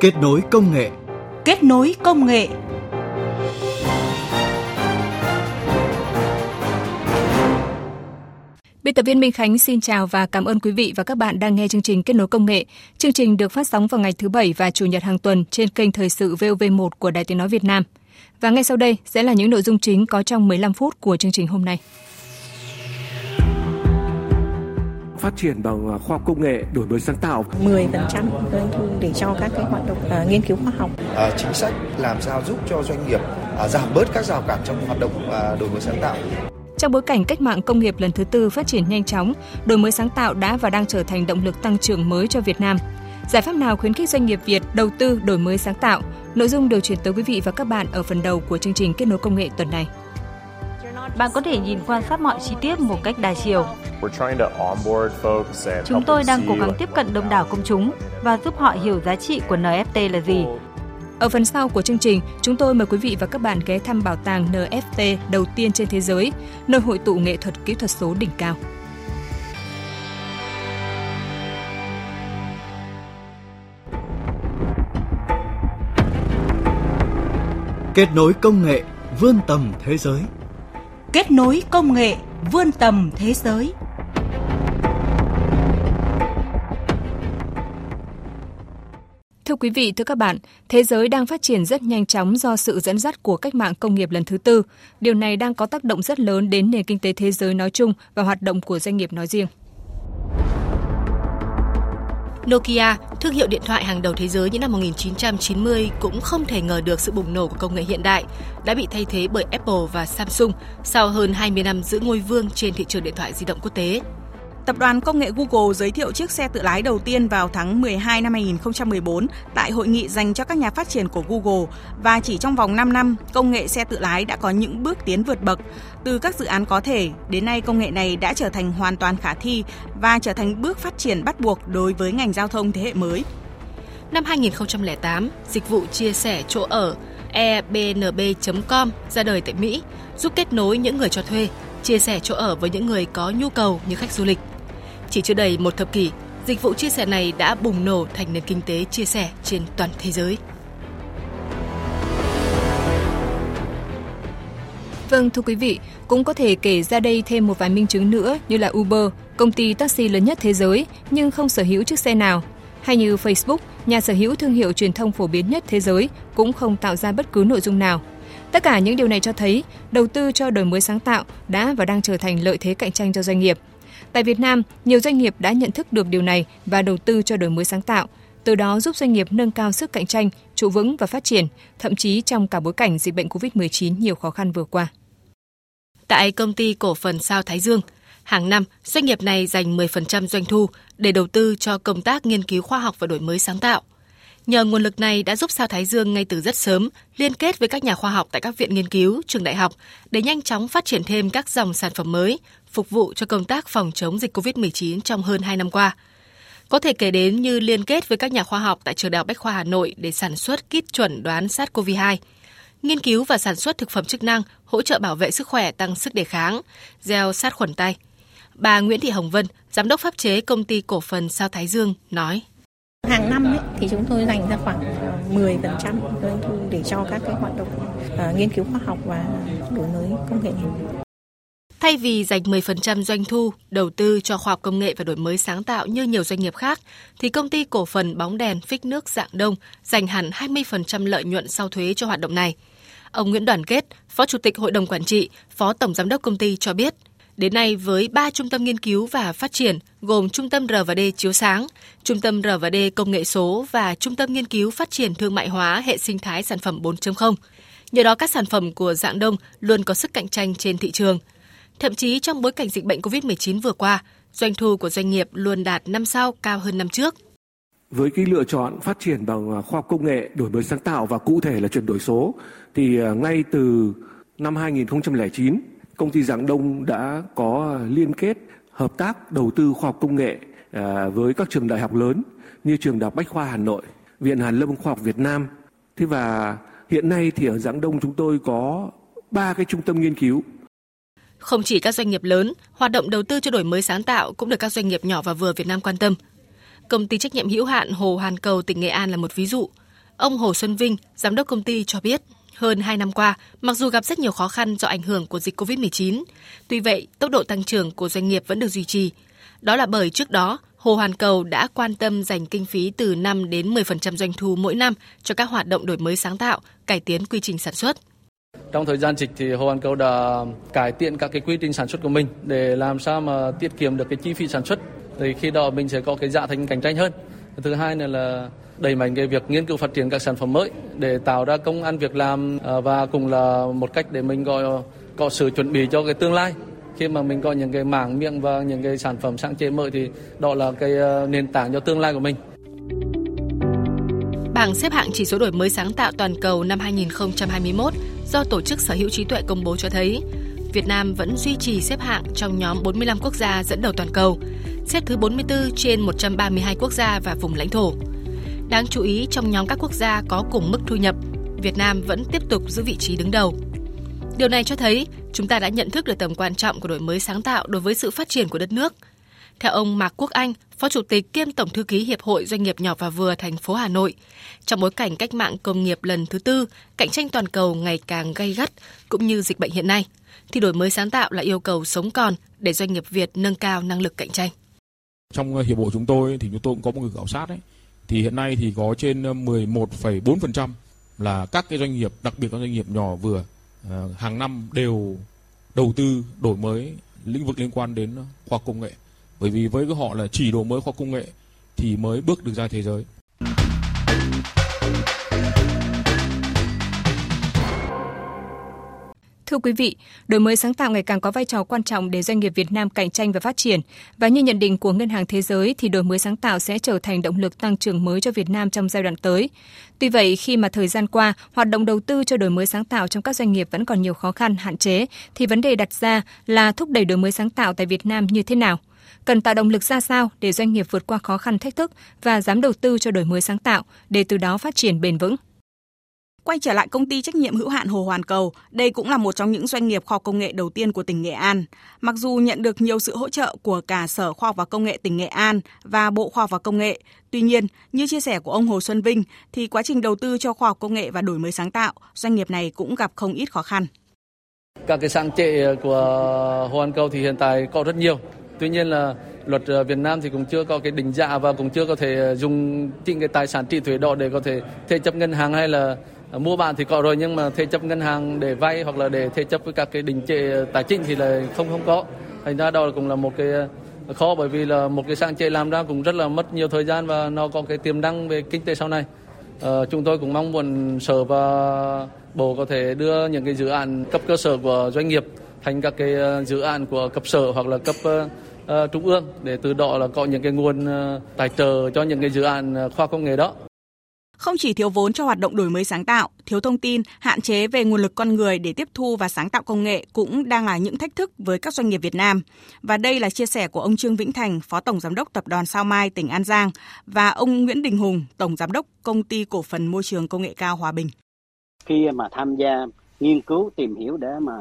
Kết nối công nghệ. Kết nối công nghệ. Biên tập viên Minh Khánh xin chào và cảm ơn quý vị và các bạn đang nghe chương trình Kết nối công nghệ. Chương trình được phát sóng vào ngày thứ Bảy và Chủ nhật hàng tuần trên kênh Thời sự VOV1 của Đài Tiếng Nói Việt Nam. Và ngay sau đây sẽ là những nội dung chính có trong 15 phút của chương trình hôm nay. Phát triển bằng khoa học công nghệ, đổi mới sáng tạo. 10% doanh thu để cho các cái hoạt động uh, nghiên cứu khoa học. À, chính sách làm sao giúp cho doanh nghiệp à, giảm bớt các rào cản trong hoạt động à, đổi mới sáng tạo. Trong bối cảnh cách mạng công nghiệp lần thứ tư phát triển nhanh chóng, đổi mới sáng tạo đã và đang trở thành động lực tăng trưởng mới cho Việt Nam. Giải pháp nào khuyến khích doanh nghiệp Việt đầu tư đổi mới sáng tạo? Nội dung được chuyển tới quý vị và các bạn ở phần đầu của chương trình Kết nối công nghệ tuần này. Bạn có thể nhìn quan sát mọi chi tiết một cách đa chiều. Chúng tôi đang cố gắng tiếp cận đông đảo công chúng và giúp họ hiểu giá trị của NFT là gì. Ở phần sau của chương trình, chúng tôi mời quý vị và các bạn ghé thăm bảo tàng NFT đầu tiên trên thế giới, nơi hội tụ nghệ thuật kỹ thuật số đỉnh cao. Kết nối công nghệ vươn tầm thế giới. Kết nối công nghệ vươn tầm thế giới. Thưa quý vị, thưa các bạn, thế giới đang phát triển rất nhanh chóng do sự dẫn dắt của cách mạng công nghiệp lần thứ tư. Điều này đang có tác động rất lớn đến nền kinh tế thế giới nói chung và hoạt động của doanh nghiệp nói riêng. Nokia, thương hiệu điện thoại hàng đầu thế giới những năm 1990 cũng không thể ngờ được sự bùng nổ của công nghệ hiện đại đã bị thay thế bởi Apple và Samsung sau hơn 20 năm giữ ngôi vương trên thị trường điện thoại di động quốc tế. Tập đoàn công nghệ Google giới thiệu chiếc xe tự lái đầu tiên vào tháng 12 năm 2014 tại hội nghị dành cho các nhà phát triển của Google và chỉ trong vòng 5 năm, công nghệ xe tự lái đã có những bước tiến vượt bậc. Từ các dự án có thể, đến nay công nghệ này đã trở thành hoàn toàn khả thi và trở thành bước phát triển bắt buộc đối với ngành giao thông thế hệ mới. Năm 2008, dịch vụ chia sẻ chỗ ở Airbnb.com ra đời tại Mỹ, giúp kết nối những người cho thuê, chia sẻ chỗ ở với những người có nhu cầu như khách du lịch. Chỉ chưa đầy một thập kỷ, dịch vụ chia sẻ này đã bùng nổ thành nền kinh tế chia sẻ trên toàn thế giới. Vâng, thưa quý vị, cũng có thể kể ra đây thêm một vài minh chứng nữa như là Uber, công ty taxi lớn nhất thế giới nhưng không sở hữu chiếc xe nào. Hay như Facebook, nhà sở hữu thương hiệu truyền thông phổ biến nhất thế giới cũng không tạo ra bất cứ nội dung nào. Tất cả những điều này cho thấy đầu tư cho đổi mới sáng tạo đã và đang trở thành lợi thế cạnh tranh cho doanh nghiệp. Tại Việt Nam, nhiều doanh nghiệp đã nhận thức được điều này và đầu tư cho đổi mới sáng tạo, từ đó giúp doanh nghiệp nâng cao sức cạnh tranh, trụ vững và phát triển, thậm chí trong cả bối cảnh dịch bệnh COVID-19 nhiều khó khăn vừa qua. Tại công ty cổ phần Sao Thái Dương, hàng năm doanh nghiệp này dành 10% doanh thu để đầu tư cho công tác nghiên cứu khoa học và đổi mới sáng tạo. Nhờ nguồn lực này đã giúp Sao Thái Dương ngay từ rất sớm liên kết với các nhà khoa học tại các viện nghiên cứu, trường đại học để nhanh chóng phát triển thêm các dòng sản phẩm mới phục vụ cho công tác phòng chống dịch COVID-19 trong hơn 2 năm qua. Có thể kể đến như liên kết với các nhà khoa học tại Trường Đại học Bách khoa Hà Nội để sản xuất kit chuẩn đoán SARS-CoV-2, nghiên cứu và sản xuất thực phẩm chức năng hỗ trợ bảo vệ sức khỏe tăng sức đề kháng, gel sát khuẩn tay. Bà Nguyễn Thị Hồng Vân, giám đốc pháp chế công ty cổ phần Sao Thái Dương nói: Hàng năm ấy, thì chúng tôi dành ra khoảng ờ, 10% doanh thu để cho các cái hoạt động uh, nghiên cứu khoa học và đổi mới công nghệ. Thay vì dành 10% doanh thu đầu tư cho khoa học công nghệ và đổi mới sáng tạo như nhiều doanh nghiệp khác, thì công ty cổ phần bóng đèn phích nước dạng đông dành hẳn 20% lợi nhuận sau thuế cho hoạt động này. Ông Nguyễn Đoàn Kết, Phó Chủ tịch Hội đồng Quản trị, Phó Tổng Giám đốc công ty cho biết, Đến nay với 3 trung tâm nghiên cứu và phát triển gồm Trung tâm R&D chiếu sáng, Trung tâm R&D công nghệ số và Trung tâm nghiên cứu phát triển thương mại hóa hệ sinh thái sản phẩm 4.0. Nhờ đó các sản phẩm của dạng đông luôn có sức cạnh tranh trên thị trường. Thậm chí trong bối cảnh dịch bệnh COVID-19 vừa qua, doanh thu của doanh nghiệp luôn đạt năm sau cao hơn năm trước. Với cái lựa chọn phát triển bằng à, khoa học công nghệ, đổi mới sáng tạo và cụ thể là chuyển đổi số thì à, ngay từ năm 2009 công ty Giảng Đông đã có liên kết hợp tác đầu tư khoa học công nghệ à, với các trường đại học lớn như trường Đại học Bách khoa Hà Nội, Viện Hàn Lâm Khoa học Việt Nam. Thế và hiện nay thì ở Giảng Đông chúng tôi có ba cái trung tâm nghiên cứu. Không chỉ các doanh nghiệp lớn, hoạt động đầu tư cho đổi mới sáng tạo cũng được các doanh nghiệp nhỏ và vừa Việt Nam quan tâm. Công ty trách nhiệm hữu hạn Hồ Hoàn Cầu tỉnh Nghệ An là một ví dụ. Ông Hồ Xuân Vinh, giám đốc công ty cho biết, hơn 2 năm qua, mặc dù gặp rất nhiều khó khăn do ảnh hưởng của dịch COVID-19, tuy vậy tốc độ tăng trưởng của doanh nghiệp vẫn được duy trì. Đó là bởi trước đó, Hồ Hoàn Cầu đã quan tâm dành kinh phí từ 5 đến 10% doanh thu mỗi năm cho các hoạt động đổi mới sáng tạo, cải tiến quy trình sản xuất. Trong thời gian dịch thì Hồ Hoàn Cầu đã cải thiện các cái quy trình sản xuất của mình để làm sao mà tiết kiệm được cái chi phí sản xuất. Thì khi đó mình sẽ có cái dạ thành cạnh tranh hơn. Thứ hai là đẩy mạnh cái việc nghiên cứu phát triển các sản phẩm mới để tạo ra công ăn việc làm à, và cũng là một cách để mình gọi có sự chuẩn bị cho cái tương lai khi mà mình có những cái mảng miệng và những cái sản phẩm sáng chế mới thì đó là cái à, nền tảng cho tương lai của mình. Bảng xếp hạng chỉ số đổi mới sáng tạo toàn cầu năm 2021 do Tổ chức Sở hữu trí tuệ công bố cho thấy, Việt Nam vẫn duy trì xếp hạng trong nhóm 45 quốc gia dẫn đầu toàn cầu, xếp thứ 44 trên 132 quốc gia và vùng lãnh thổ. Đáng chú ý trong nhóm các quốc gia có cùng mức thu nhập, Việt Nam vẫn tiếp tục giữ vị trí đứng đầu. Điều này cho thấy chúng ta đã nhận thức được tầm quan trọng của đổi mới sáng tạo đối với sự phát triển của đất nước. Theo ông Mạc Quốc Anh, Phó Chủ tịch kiêm Tổng thư ký Hiệp hội Doanh nghiệp nhỏ và vừa thành phố Hà Nội, trong bối cảnh cách mạng công nghiệp lần thứ tư, cạnh tranh toàn cầu ngày càng gay gắt cũng như dịch bệnh hiện nay, thì đổi mới sáng tạo là yêu cầu sống còn để doanh nghiệp Việt nâng cao năng lực cạnh tranh. Trong hiệp hội chúng tôi thì chúng tôi cũng có một người khảo sát đấy thì hiện nay thì có trên ờ, 11,4% là các cái doanh nghiệp, đặc biệt các doanh nghiệp nhỏ vừa ờ, hàng năm đều đầu tư đổi mới lĩnh vực liên quan đến ờ, khoa công nghệ. Bởi vì với họ là chỉ đổi mới khoa công nghệ thì mới bước được ra thế giới. Thưa quý vị, đổi mới sáng tạo ngày càng có vai trò quan trọng để doanh nghiệp Việt Nam cạnh tranh và phát triển. Và như nhận định của Ngân hàng Thế giới thì đổi mới sáng tạo sẽ trở thành động lực tăng trưởng mới cho Việt Nam trong giai đoạn tới. Tuy vậy, khi mà thời gian qua, hoạt động đầu tư cho đổi mới sáng tạo trong các doanh nghiệp vẫn còn nhiều khó khăn, hạn chế, thì vấn đề đặt ra là thúc đẩy đổi mới sáng tạo tại Việt Nam như thế nào? Cần tạo động lực ra sao để doanh nghiệp vượt qua khó khăn thách thức và dám đầu tư cho đổi mới sáng tạo để từ đó phát triển bền vững? Quay trở lại công ty trách nhiệm hữu hạn Hồ Hoàn Cầu, đây cũng là một trong những doanh nghiệp khoa học công nghệ đầu tiên của tỉnh Nghệ An. Mặc dù nhận được nhiều sự hỗ trợ của cả Sở Khoa học và Công nghệ tỉnh Nghệ An và Bộ Khoa học và Công nghệ, tuy nhiên, như chia sẻ của ông Hồ Xuân Vinh, thì quá trình đầu tư cho khoa học công nghệ và đổi mới sáng tạo, doanh nghiệp này cũng gặp không ít khó khăn. Các cái sáng chế của Hồ Hoàn Cầu thì hiện tại có rất nhiều. Tuy nhiên là luật ờ, Việt Nam thì cũng chưa có cái định giá và cũng chưa có thể ờ, dùng chính cái tài sản trị thuế đó để có thể thế chấp ngân hàng hay là Ờ, mua bán thì có rồi nhưng mà thế chấp ngân hàng để vay hoặc là để thế chấp với các cái đình trệ tài chính thì là không không có. Thành ra đó cũng là một cái ờ, khó bởi vì là một cái sáng chế làm ra cũng rất là mất nhiều thời gian và nó có cái tiềm năng về kinh tế sau này. À, chúng tôi cũng mong muốn sở và bộ có thể đưa những cái dự án cấp cơ sở của doanh nghiệp thành các cái dự án của cấp sở hoặc là cấp uh, trung ương để từ đó là có những cái nguồn uh, tài trợ cho những cái dự án khoa công nghệ đó không chỉ thiếu vốn cho hoạt động đổi mới sáng tạo, thiếu thông tin, hạn chế về nguồn lực con người để tiếp thu và sáng tạo công nghệ cũng đang là những thách thức với các doanh nghiệp Việt Nam. Và đây là chia sẻ của ông Trương Vĩnh Thành, Phó Tổng Giám đốc Tập đoàn Sao Mai, tỉnh An Giang và ông Nguyễn Đình Hùng, Tổng Giám đốc Công ty Cổ phần Môi trường Công nghệ cao Hòa Bình. Khi mà tham gia nghiên cứu, tìm hiểu để mà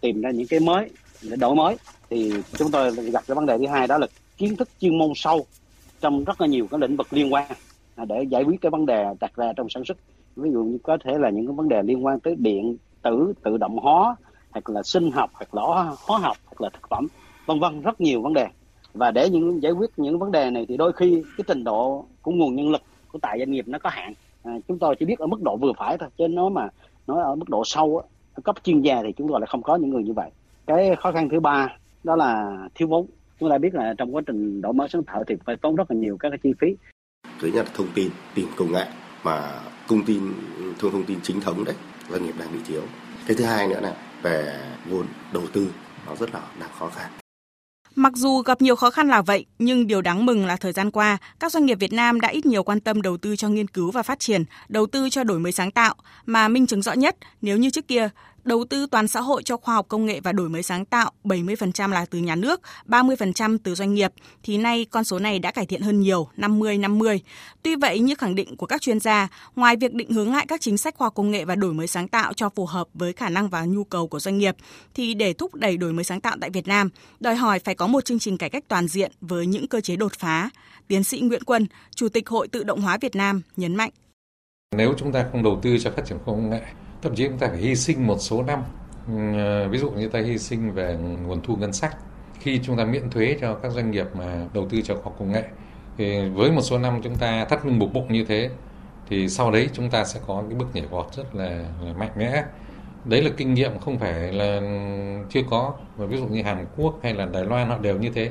tìm ra những cái mới, để đổi mới, thì chúng tôi gặp cái vấn đề thứ hai đó là kiến thức chuyên môn sâu trong rất là nhiều các lĩnh vực liên quan À, để giải quyết cái vấn đề đặt ra trong sản xuất. Ví dụ như có thể là những cái vấn đề liên quan tới điện tử tự động hóa hoặc là sinh học hoặc là hóa học hoặc là thực phẩm vân vân rất nhiều vấn đề. Và để những giải quyết những vấn đề này thì đôi khi cái trình độ của nguồn nhân lực của tại doanh nghiệp nó có hạn. À, chúng tôi chỉ biết ở mức độ vừa phải thôi chứ nó mà nói ở mức độ sâu á, cấp chuyên gia thì chúng tôi lại không có những người như vậy. Cái khó khăn thứ ba đó là thiếu vốn. Chúng ta biết là trong quá trình đổi mới sáng tạo thì phải tốn rất là nhiều các cái chi phí thứ nhất là thông tin tìm công nghệ mà công tin thông thông tin chính thống đấy doanh nghiệp đang bị thiếu. Cái thứ hai nữa là về vốn đầu tư nó rất là đang khó khăn. Mặc dù gặp nhiều khó khăn là vậy, nhưng điều đáng mừng là thời gian qua, các doanh nghiệp Việt Nam đã ít nhiều quan tâm đầu tư cho nghiên cứu và phát triển, đầu tư cho đổi mới sáng tạo, mà minh chứng rõ nhất, nếu như trước kia, đầu tư toàn xã hội cho khoa học công nghệ và đổi mới sáng tạo 70% là từ nhà nước, 30% từ doanh nghiệp, thì nay con số này đã cải thiện hơn nhiều, 50-50. Tuy vậy, như khẳng định của các chuyên gia, ngoài việc định hướng lại các chính sách khoa học công nghệ và đổi mới sáng tạo cho phù hợp với khả năng và nhu cầu của doanh nghiệp, thì để thúc đẩy đổi mới sáng tạo tại Việt Nam, đòi hỏi phải có một chương trình cải cách toàn diện với những cơ chế đột phá. Tiến sĩ Nguyễn Quân, Chủ tịch Hội Tự động hóa Việt Nam nhấn mạnh. Nếu chúng ta không đầu tư cho phát triển công nghệ, thậm chí chúng ta phải hy sinh một số năm, ừ, ví dụ như ta hy sinh về nguồn thu ngân sách. Khi chúng ta miễn thuế cho các doanh nghiệp mà đầu tư cho khoa học công nghệ thì với một số năm chúng ta thắt lưng buộc bụng như thế thì sau đấy chúng ta sẽ có cái bước nhảy vọt rất là, là mạnh mẽ. Đấy là kinh nghiệm không phải là chưa có. Và ví dụ như Hàn Quốc hay là Đài Loan họ đều như thế.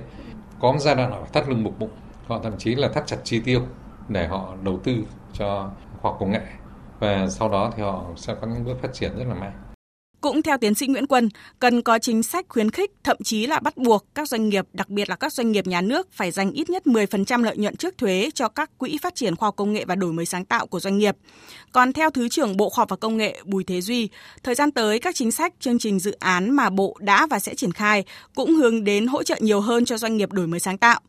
Có một giai đoạn họ thắt lưng buộc bụng họ thậm chí là thắt chặt chi tiêu để họ đầu tư cho khoa học công nghệ và sau đó thì họ sẽ có những bước phát triển rất là mạnh cũng theo tiến sĩ Nguyễn Quân, cần có chính sách khuyến khích, thậm chí là bắt buộc các doanh nghiệp, đặc biệt là các doanh nghiệp nhà nước phải dành ít nhất 10% lợi nhuận trước thuế cho các quỹ phát triển khoa học công nghệ và đổi mới sáng tạo của doanh nghiệp. Còn theo Thứ trưởng Bộ Khoa học và Công nghệ Bùi Thế Duy, thời gian tới các chính sách, chương trình dự án mà Bộ đã và sẽ triển khai cũng hướng đến hỗ trợ nhiều hơn cho doanh nghiệp đổi mới sáng tạo.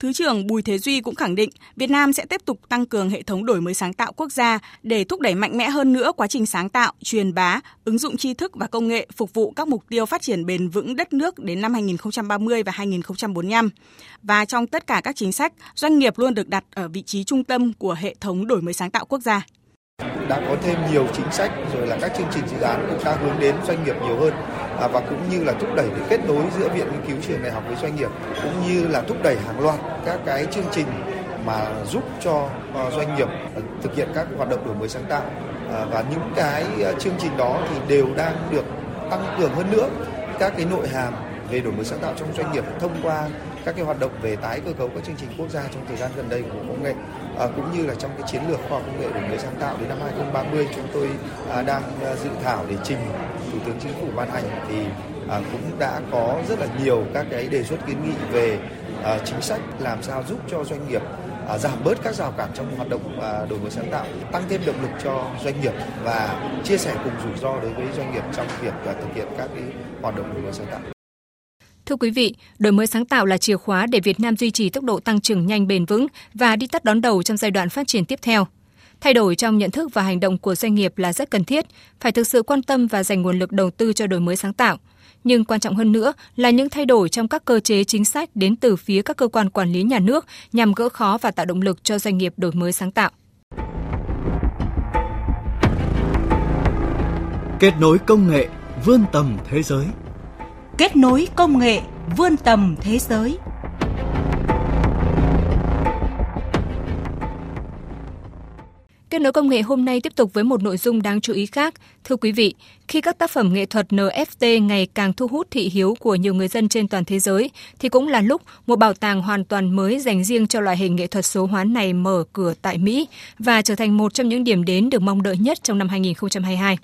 Thứ trưởng Bùi Thế Duy cũng khẳng định Việt Nam sẽ tiếp tục tăng cường hệ thống đổi mới sáng tạo quốc gia để thúc đẩy mạnh mẽ hơn nữa quá trình sáng tạo, truyền bá, ứng dụng tri thức và công nghệ phục vụ các mục tiêu phát triển bền vững đất nước đến năm 2030 và 2045. Và trong tất cả các chính sách, doanh nghiệp luôn được đặt ở vị trí trung tâm của hệ thống đổi mới sáng tạo quốc gia đã có thêm nhiều chính sách rồi là các chương trình dự án cũng đang hướng đến doanh nghiệp nhiều hơn. À, và cũng như là thúc đẩy để kết nối giữa viện nghiên cứu trường đại học với doanh nghiệp cũng như là thúc đẩy hàng loạt các cái chương trình mà giúp cho ờ, doanh nghiệp thực hiện các hoạt động đổi mới sáng tạo. À, và những cái ờ, chương trình đó thì đều đang được tăng cường hơn nữa. Các cái nội hàm về đổi mới sáng tạo trong doanh nghiệp thông qua các cái hoạt động về tái cơ cấu các chương trình quốc gia trong thời gian gần đây của Bộ Công nghệ à, cũng như là trong cái chiến lược khoa học công nghệ đổi mới sáng tạo đến năm 2030 chúng tôi à, đang à, dự thảo để trình Thủ tướng Chính phủ ban hành thì à, cũng đã có rất là nhiều các cái đề xuất kiến nghị về à, chính sách làm sao giúp cho doanh nghiệp à, giảm bớt các rào cản trong hoạt động à, đổi mới sáng tạo, tăng thêm động lực cho doanh nghiệp và chia sẻ cùng rủi ro đối với doanh nghiệp trong việc à, thực hiện các cái hoạt động đổi mới sáng tạo. Thưa quý vị, đổi mới sáng tạo là chìa khóa để Việt Nam duy trì tốc độ tăng trưởng nhanh bền vững và đi tắt đón đầu trong giai đoạn phát triển tiếp theo. Thay đổi trong nhận thức và hành động của doanh nghiệp là rất cần thiết, phải thực sự quan tâm và dành nguồn lực đầu tư cho đổi mới sáng tạo. Nhưng quan trọng hơn nữa là những thay đổi trong các cơ chế chính sách đến từ phía các cơ quan quản lý nhà nước nhằm gỡ khó và tạo động lực cho doanh nghiệp đổi mới sáng tạo. Kết nối công nghệ vươn tầm thế giới kết nối công nghệ vươn tầm thế giới. Kết nối công nghệ hôm nay tiếp tục với một nội dung đáng chú ý khác. Thưa quý vị, khi các tác phẩm nghệ thuật NFT ngày càng thu hút thị hiếu của nhiều người dân trên toàn thế giới, thì cũng là lúc một bảo tàng hoàn toàn mới dành riêng cho loại hình nghệ thuật số hóa này mở cửa tại Mỹ và trở thành một trong những điểm đến được mong đợi nhất trong năm 2022.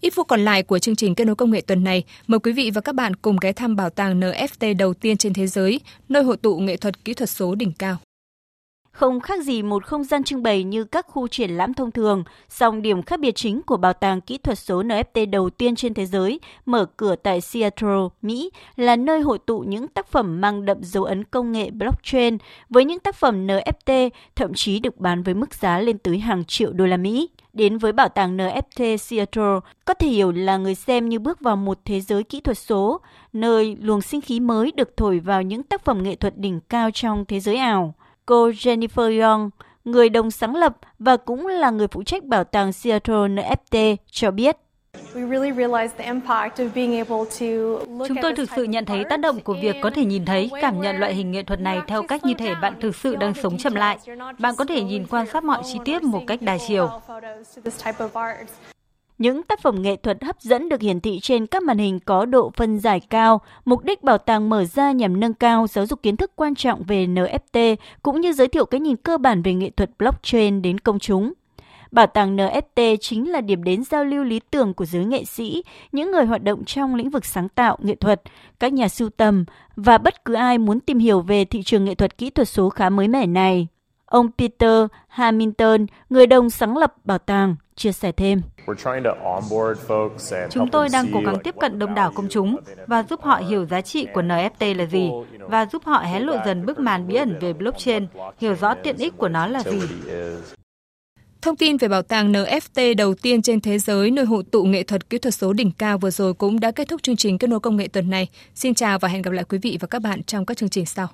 Ít phút còn lại của chương trình kết nối công nghệ tuần này, mời quý vị và các bạn cùng ghé thăm bảo tàng NFT đầu tiên trên thế giới, nơi hội tụ nghệ thuật kỹ thuật số đỉnh cao. Không khác gì một không gian trưng bày như các khu triển lãm thông thường, song điểm khác biệt chính của bảo tàng kỹ thuật số NFT đầu tiên trên thế giới mở cửa tại Seattle, Mỹ là nơi hội tụ những tác phẩm mang đậm dấu ấn công nghệ blockchain với những tác phẩm NFT thậm chí được bán với mức giá lên tới hàng triệu đô la Mỹ. Đến với bảo tàng NFT Seattle, có thể hiểu là người xem như bước vào một thế giới kỹ thuật số, nơi luồng sinh khí mới được thổi vào những tác phẩm nghệ thuật đỉnh cao trong thế giới ảo. Cô Jennifer Young, người đồng sáng lập và cũng là người phụ trách bảo tàng Seattle NFT, cho biết. Chúng tôi thực sự nhận thấy tác động của việc có thể nhìn thấy, cảm nhận loại hình nghệ thuật này theo cách như thể bạn thực sự đang sống chậm lại. Bạn có thể nhìn quan sát mọi chi tiết một cách đa chiều. Những tác phẩm nghệ thuật hấp dẫn được hiển thị trên các màn hình có độ phân giải cao, mục đích bảo tàng mở ra nhằm nâng cao giáo dục kiến thức quan trọng về NFT cũng như giới thiệu cái nhìn cơ bản về nghệ thuật blockchain đến công chúng. Bảo tàng NFT chính là điểm đến giao lưu lý tưởng của giới nghệ sĩ, những người hoạt động trong lĩnh vực sáng tạo, nghệ thuật, các nhà sưu tầm và bất cứ ai muốn tìm hiểu về thị trường nghệ thuật kỹ thuật số khá mới mẻ này. Ông Peter Hamilton, người đồng sáng lập bảo tàng, chia sẻ thêm. Chúng tôi đang cố gắng tiếp cận đông đảo công chúng và giúp họ hiểu giá trị của NFT là gì và giúp họ hé lộ dần bức màn bí ẩn về blockchain, hiểu rõ tiện ích của nó là gì. Thông tin về bảo tàng NFT đầu tiên trên thế giới nơi hội tụ nghệ thuật kỹ thuật số đỉnh cao vừa rồi cũng đã kết thúc chương trình kết nối công nghệ tuần này. Xin chào và hẹn gặp lại quý vị và các bạn trong các chương trình sau.